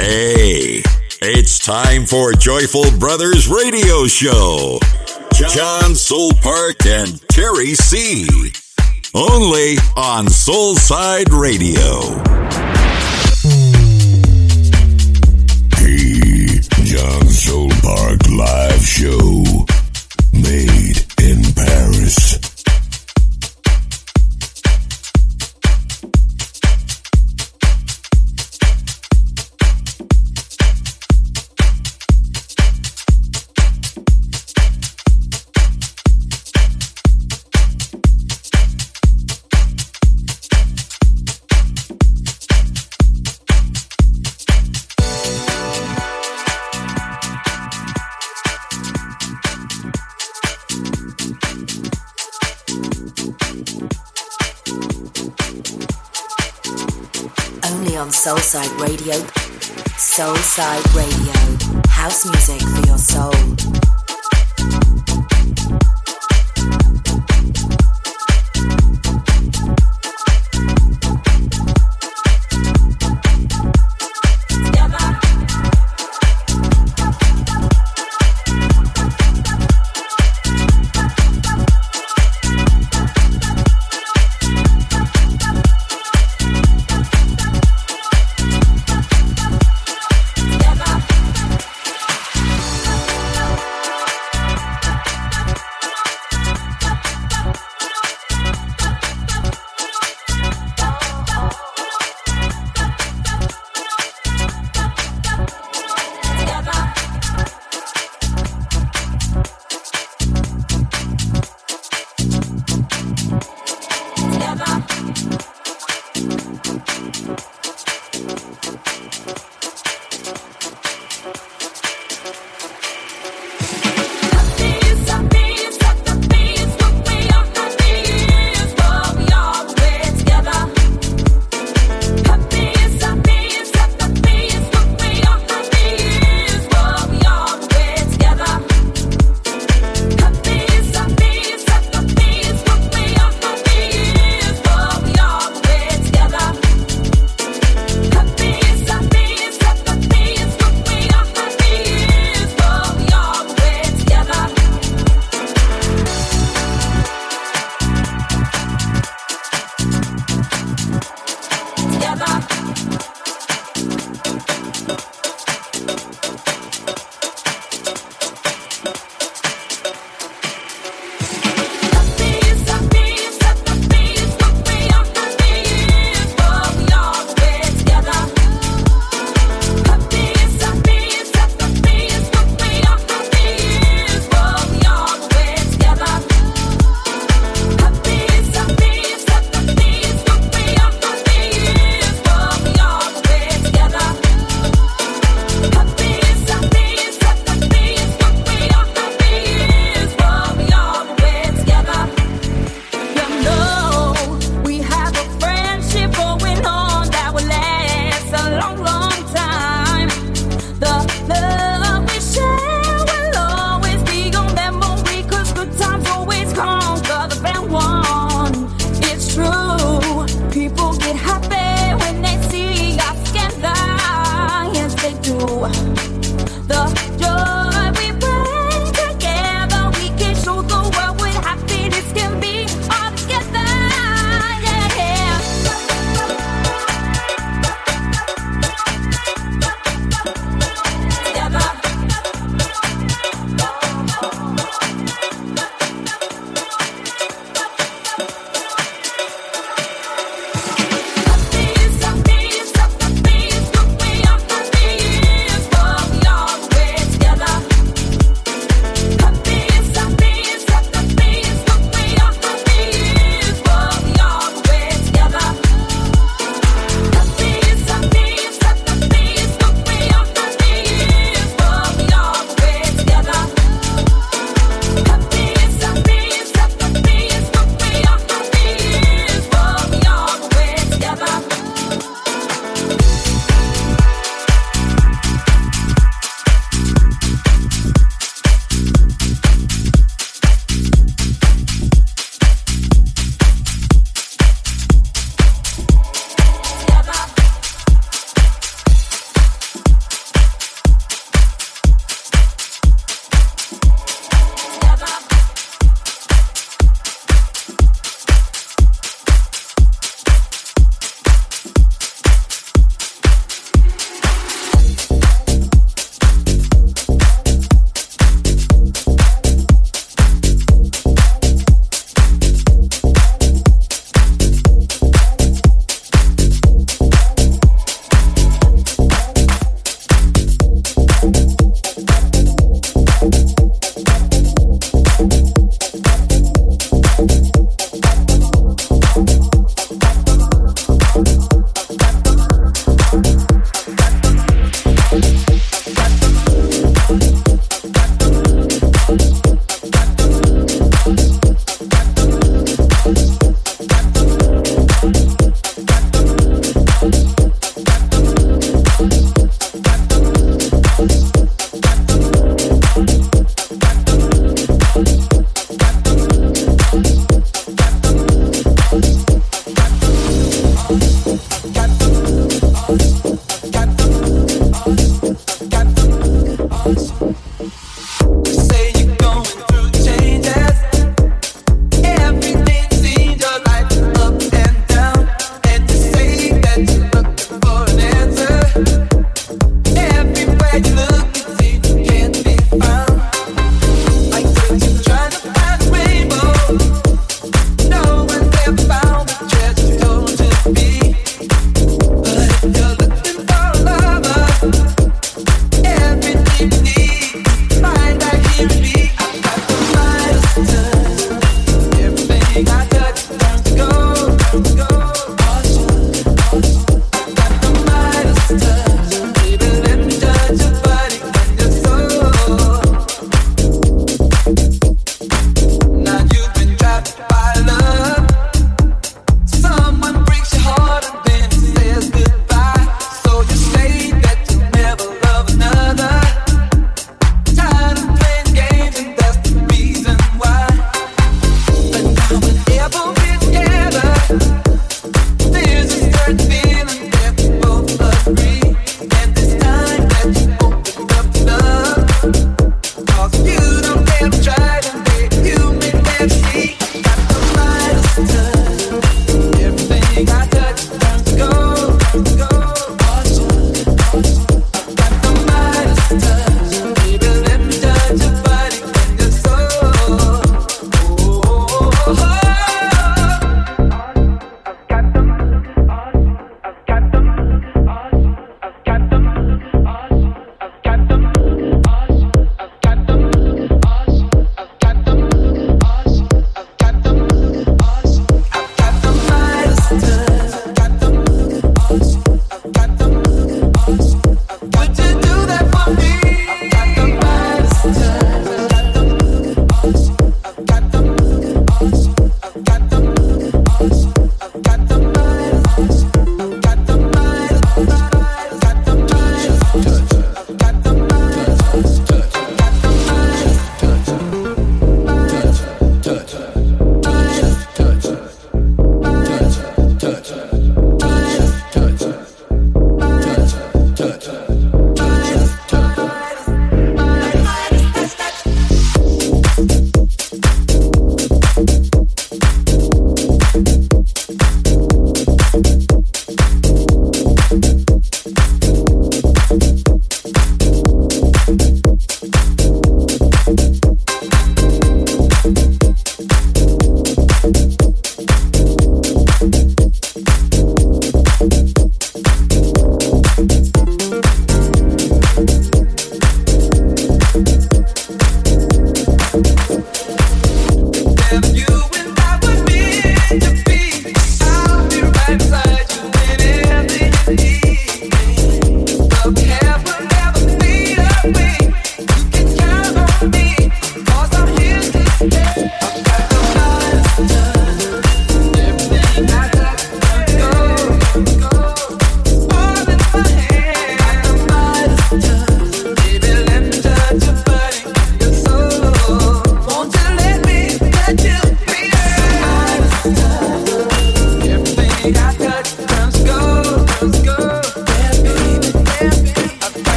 Hey, it's time for Joyful Brothers Radio Show. John Soul Park and Terry C. Only on Soulside Radio. The John Soul Park Live Show. On Soulside Radio. Soulside Radio. House music for your soul.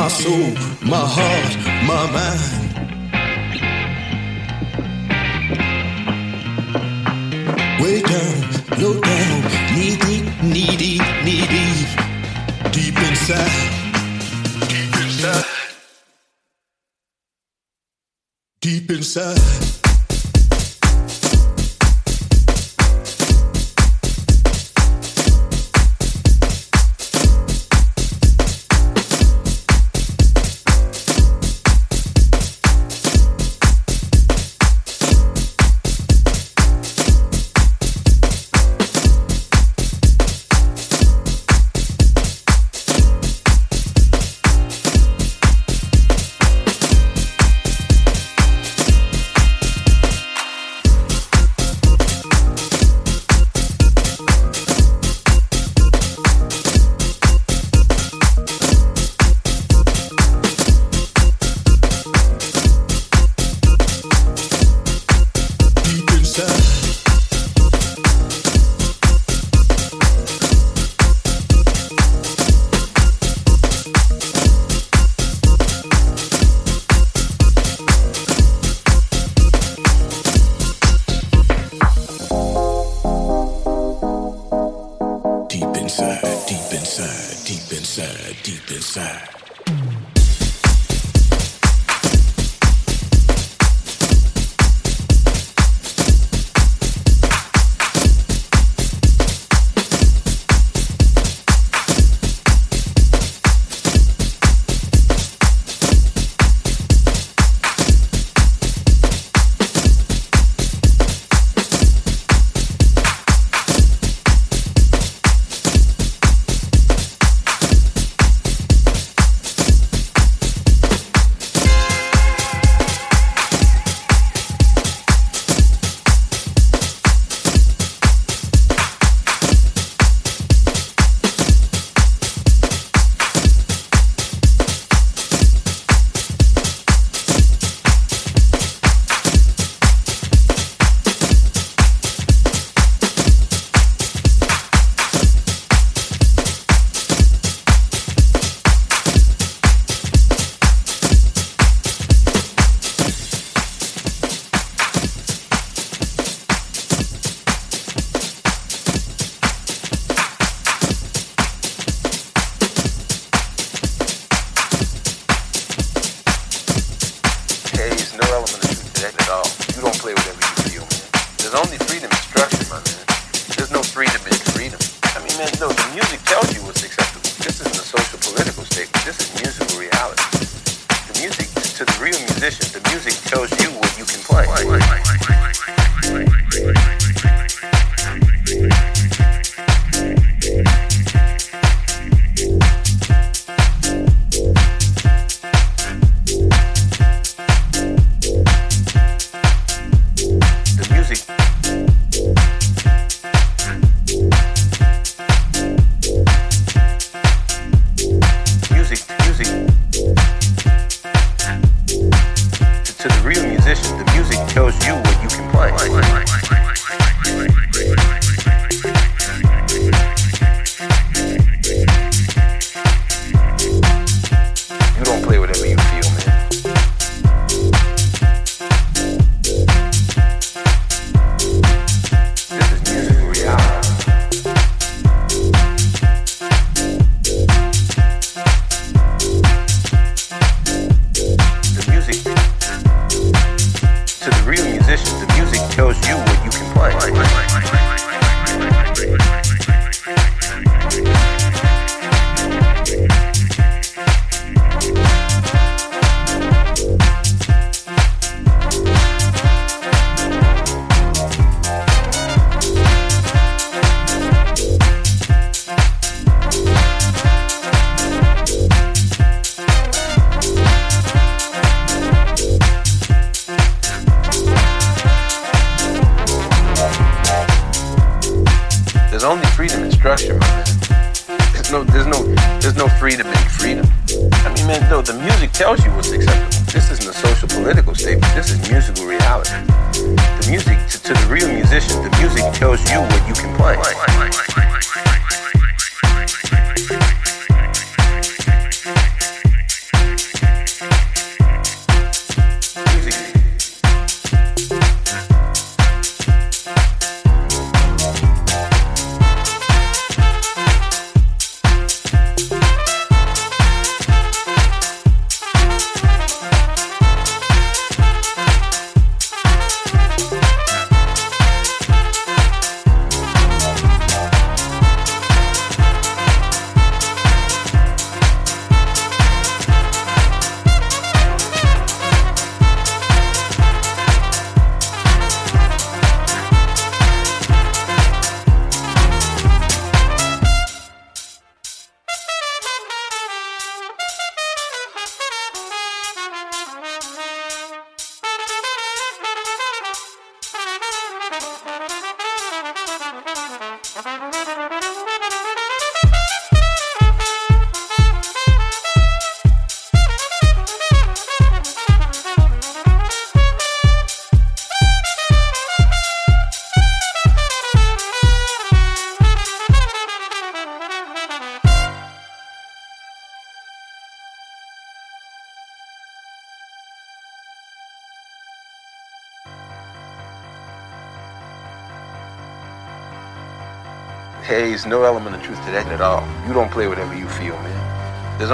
my soul, my heart, my mind. Way down, low down, knee deep, knee deep, knee deep, deep inside, deep inside, deep inside.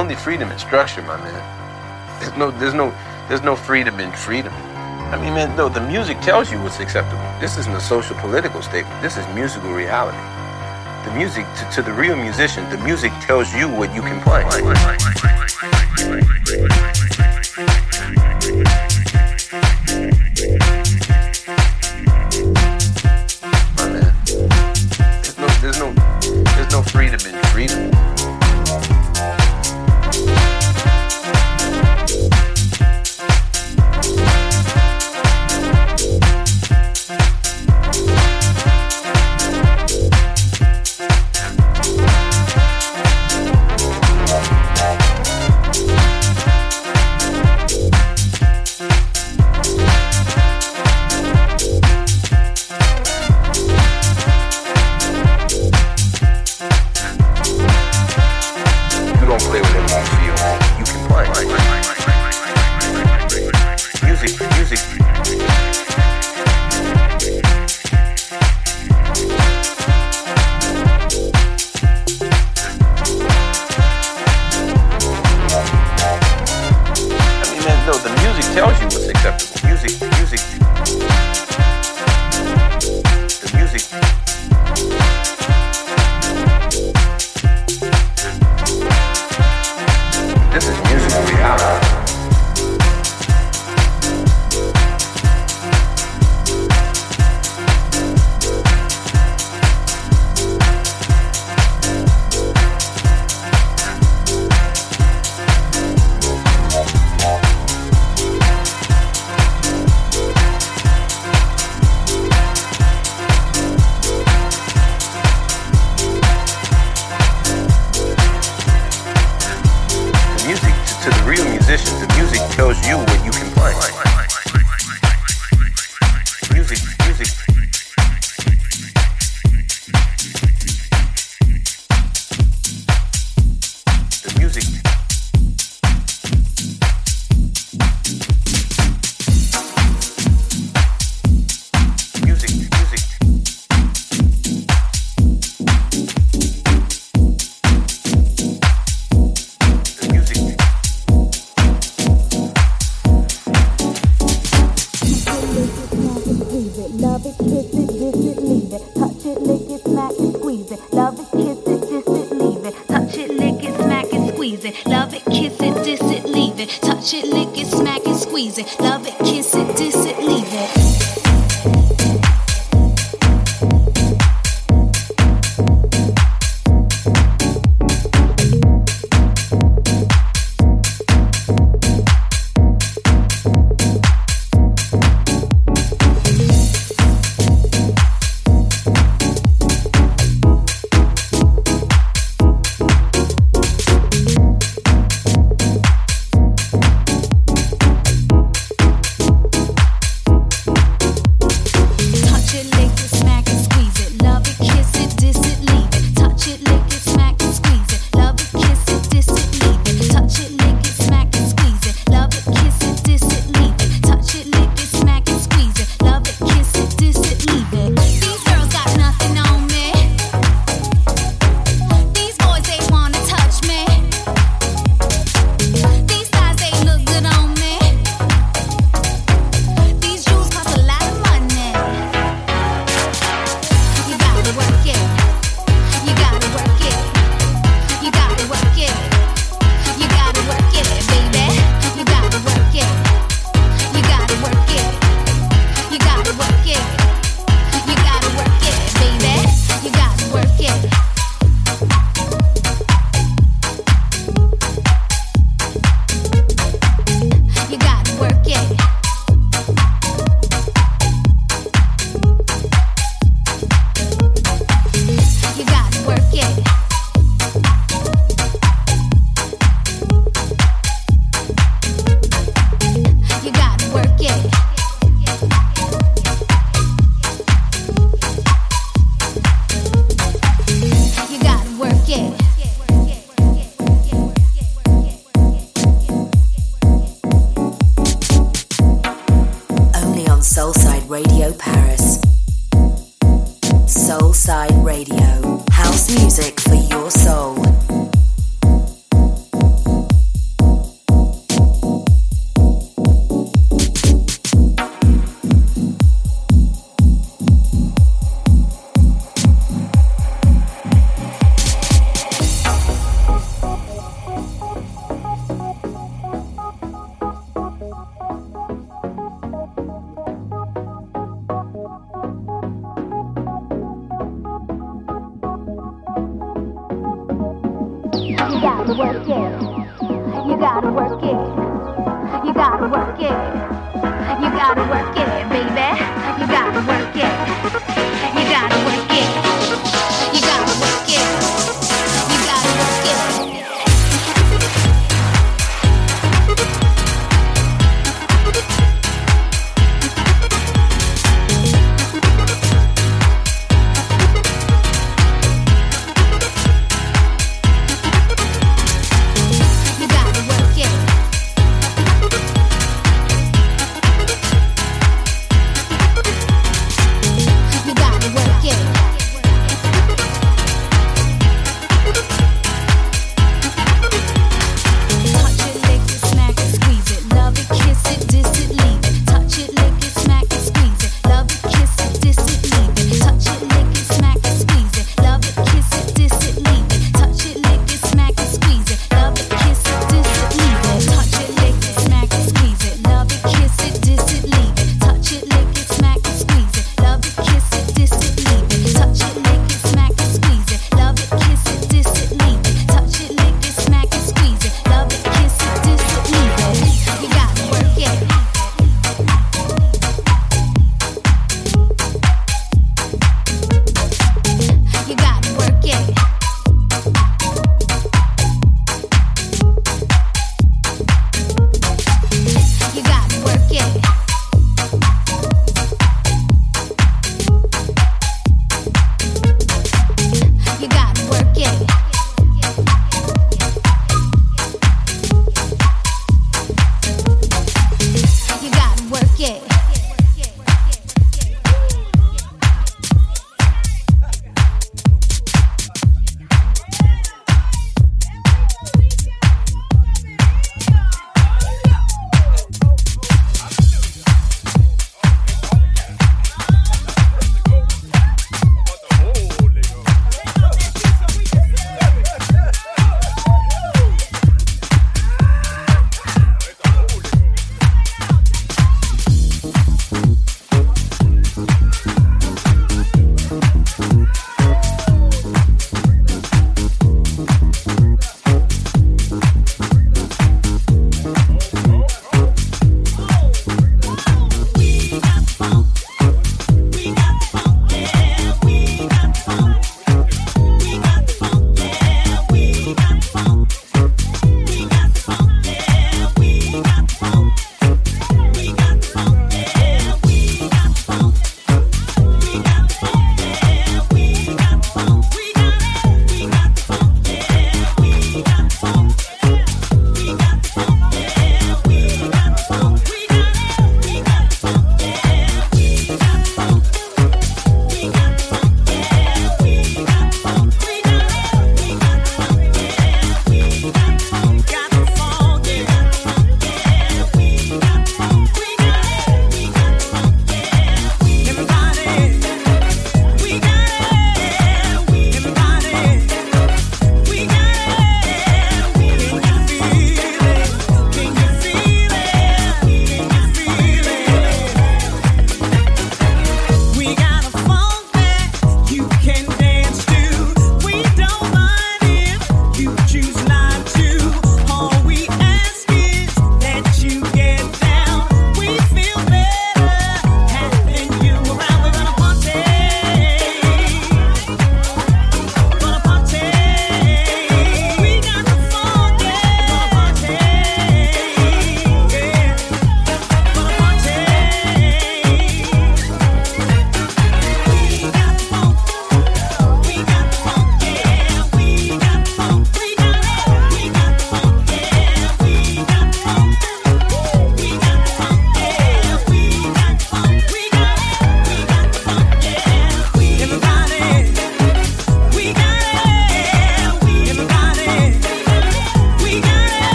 only freedom is structure, my man. There's no, there's no, there's no freedom in freedom. I mean, man, no, the music tells you what's acceptable. This isn't a social political statement. This is musical reality. The music, to, to the real musician, the music tells you what you can play.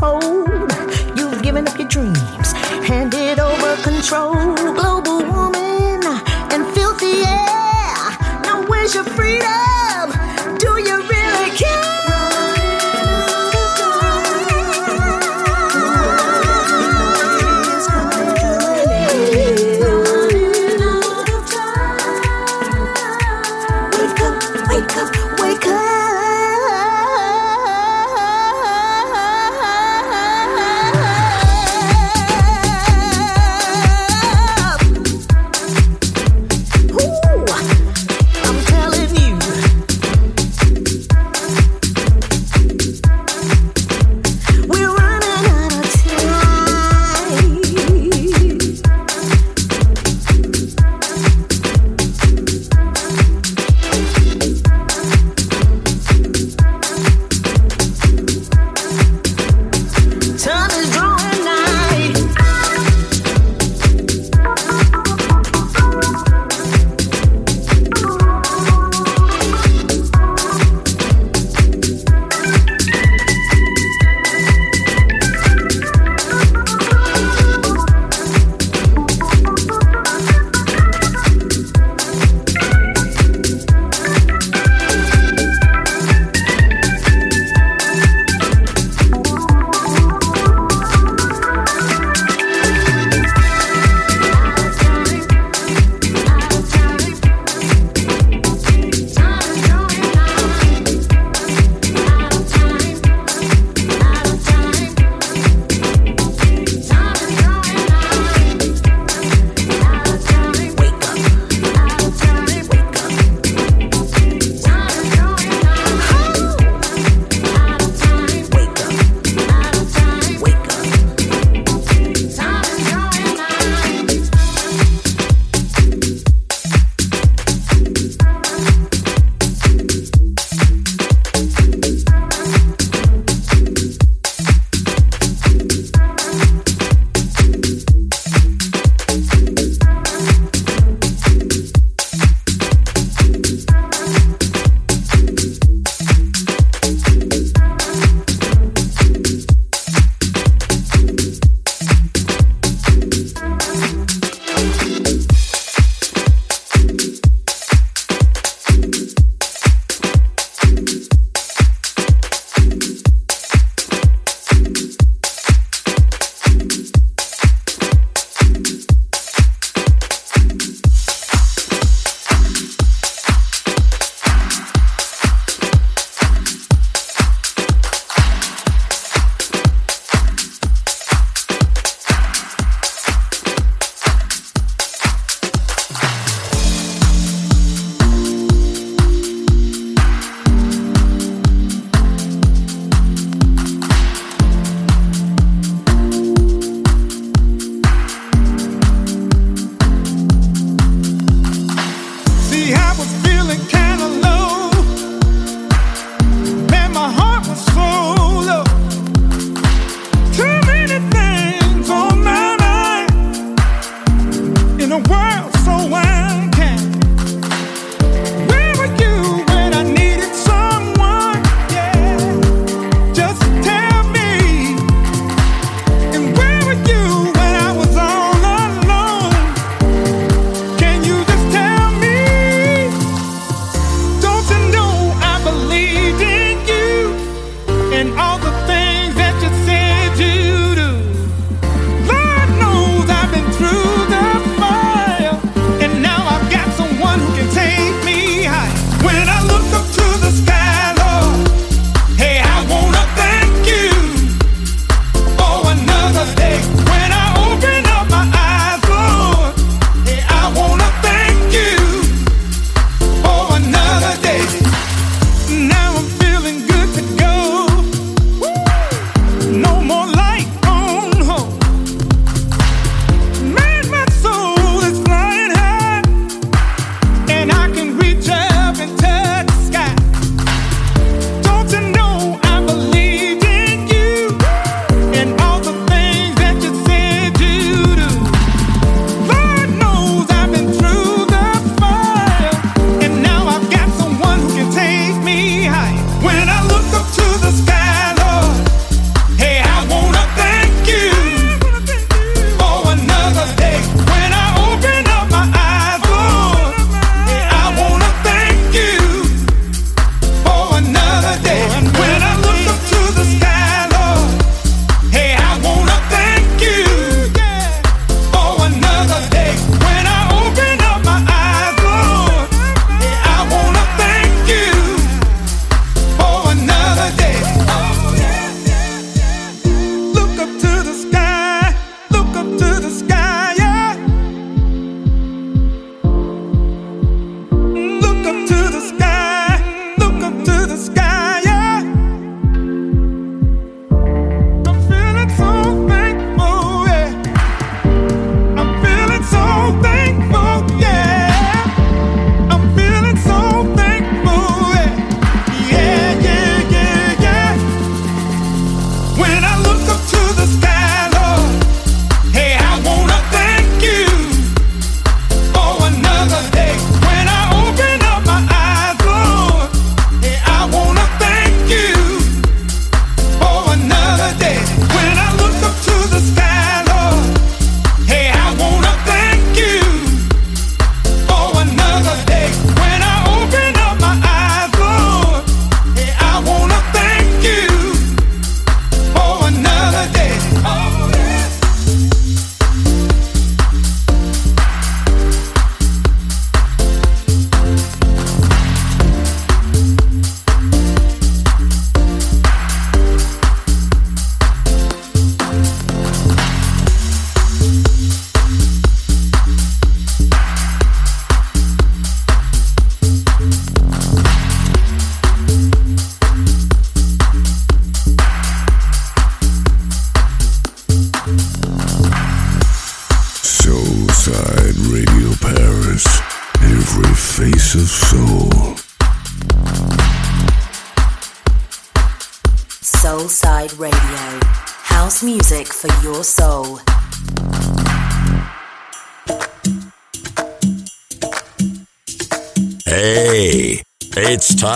Cold. You've given up your dreams, handed over control.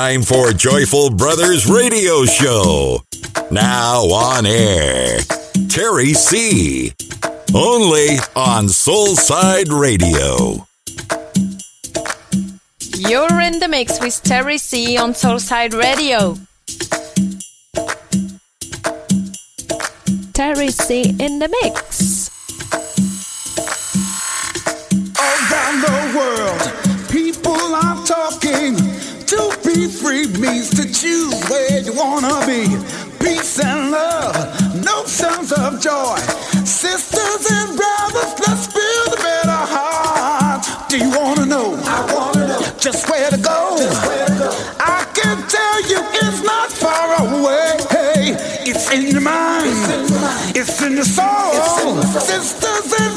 Time for Joyful Brothers Radio Show. Now on air, Terry C. Only on Soulside Radio. You're in the mix with Terry C on Soulside Radio. Terry C in the mix. Be free means to choose where you wanna be. Peace and love, no sons of joy. Sisters and brothers, let's build a better heart. Do you wanna know? I wanna know just where to go. I can tell you it's not far away. Hey, it's in your mind, it's in your soul. Sisters and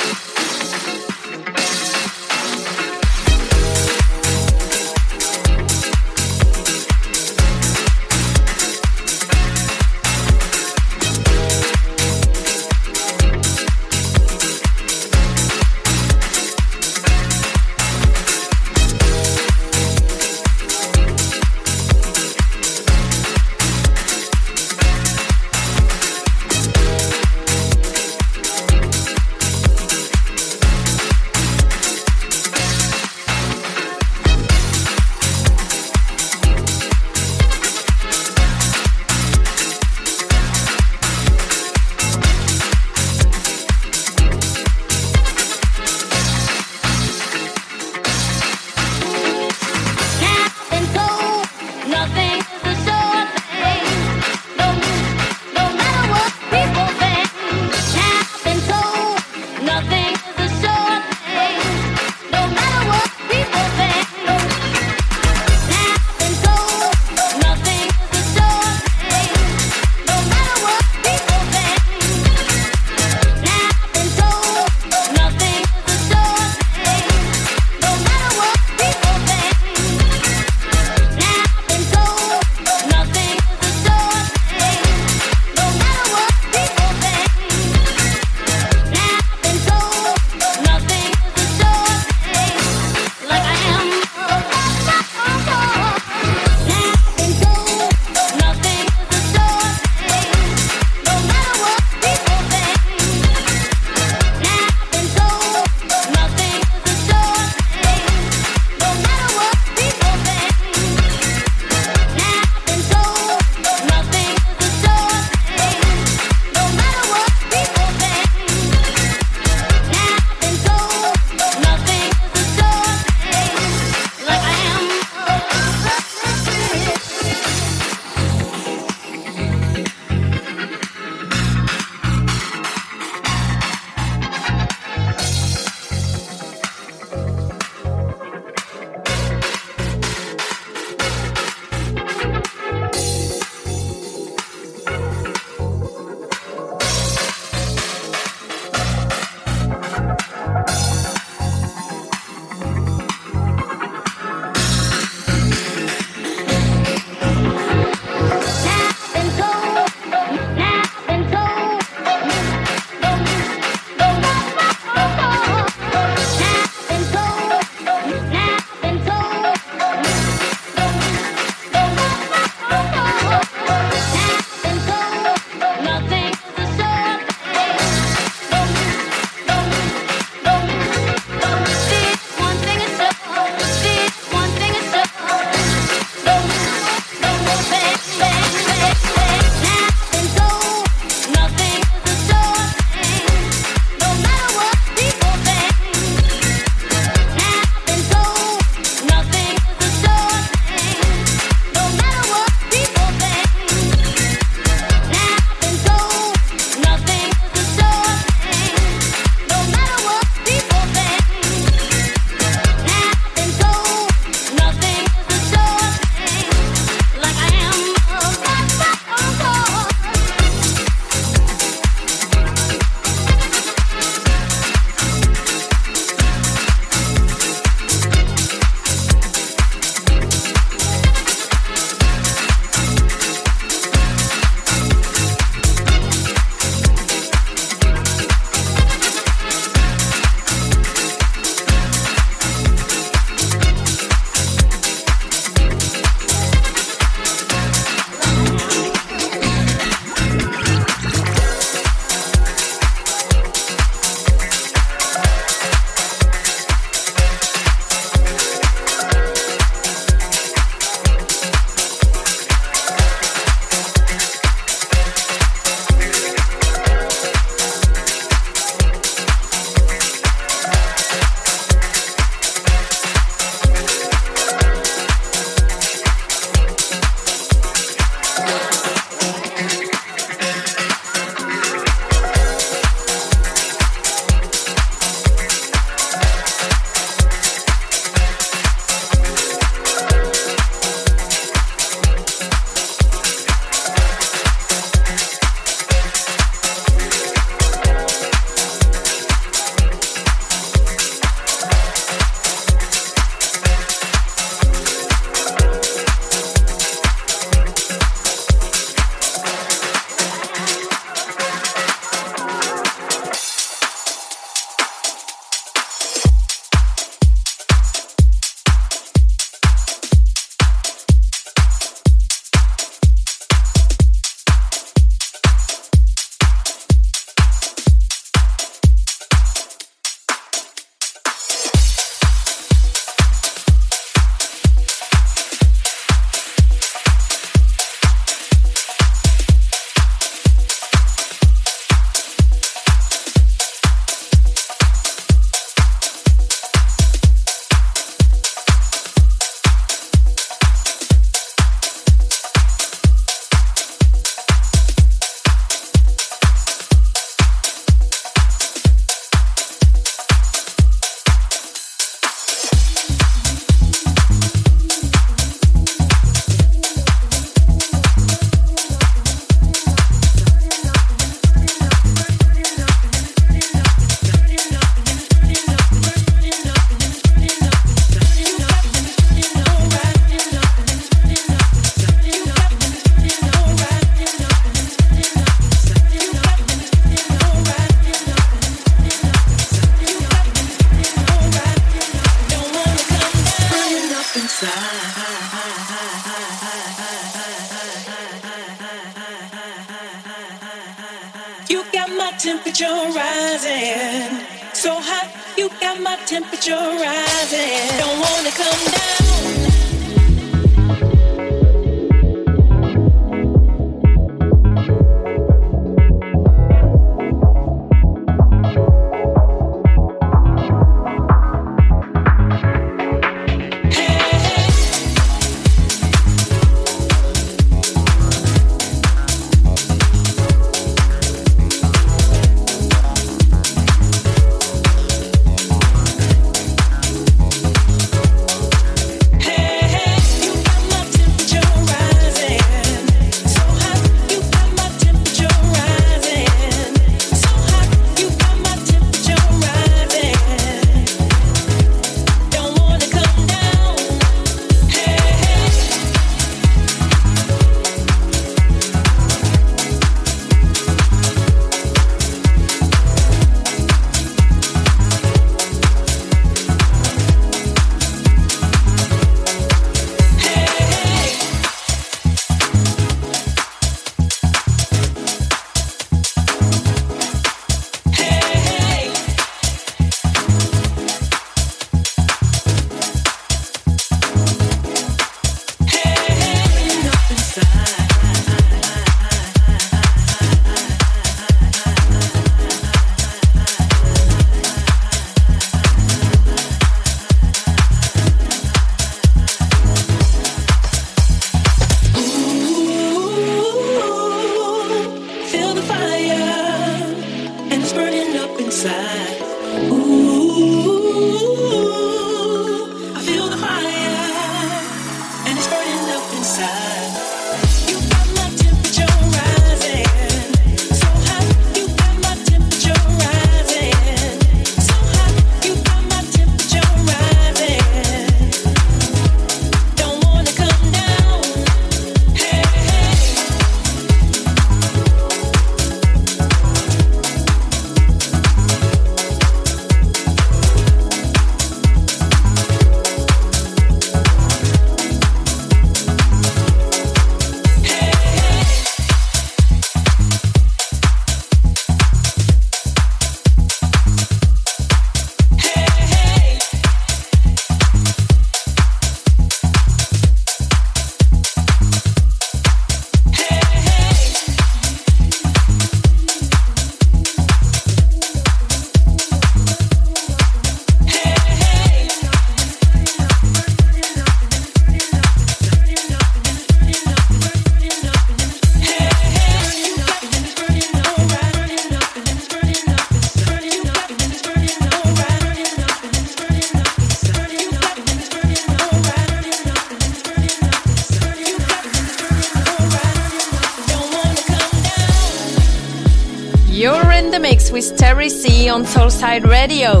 Radio.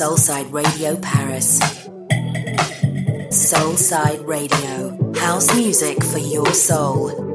Soulside Radio Paris. Soulside Radio, house music for your soul.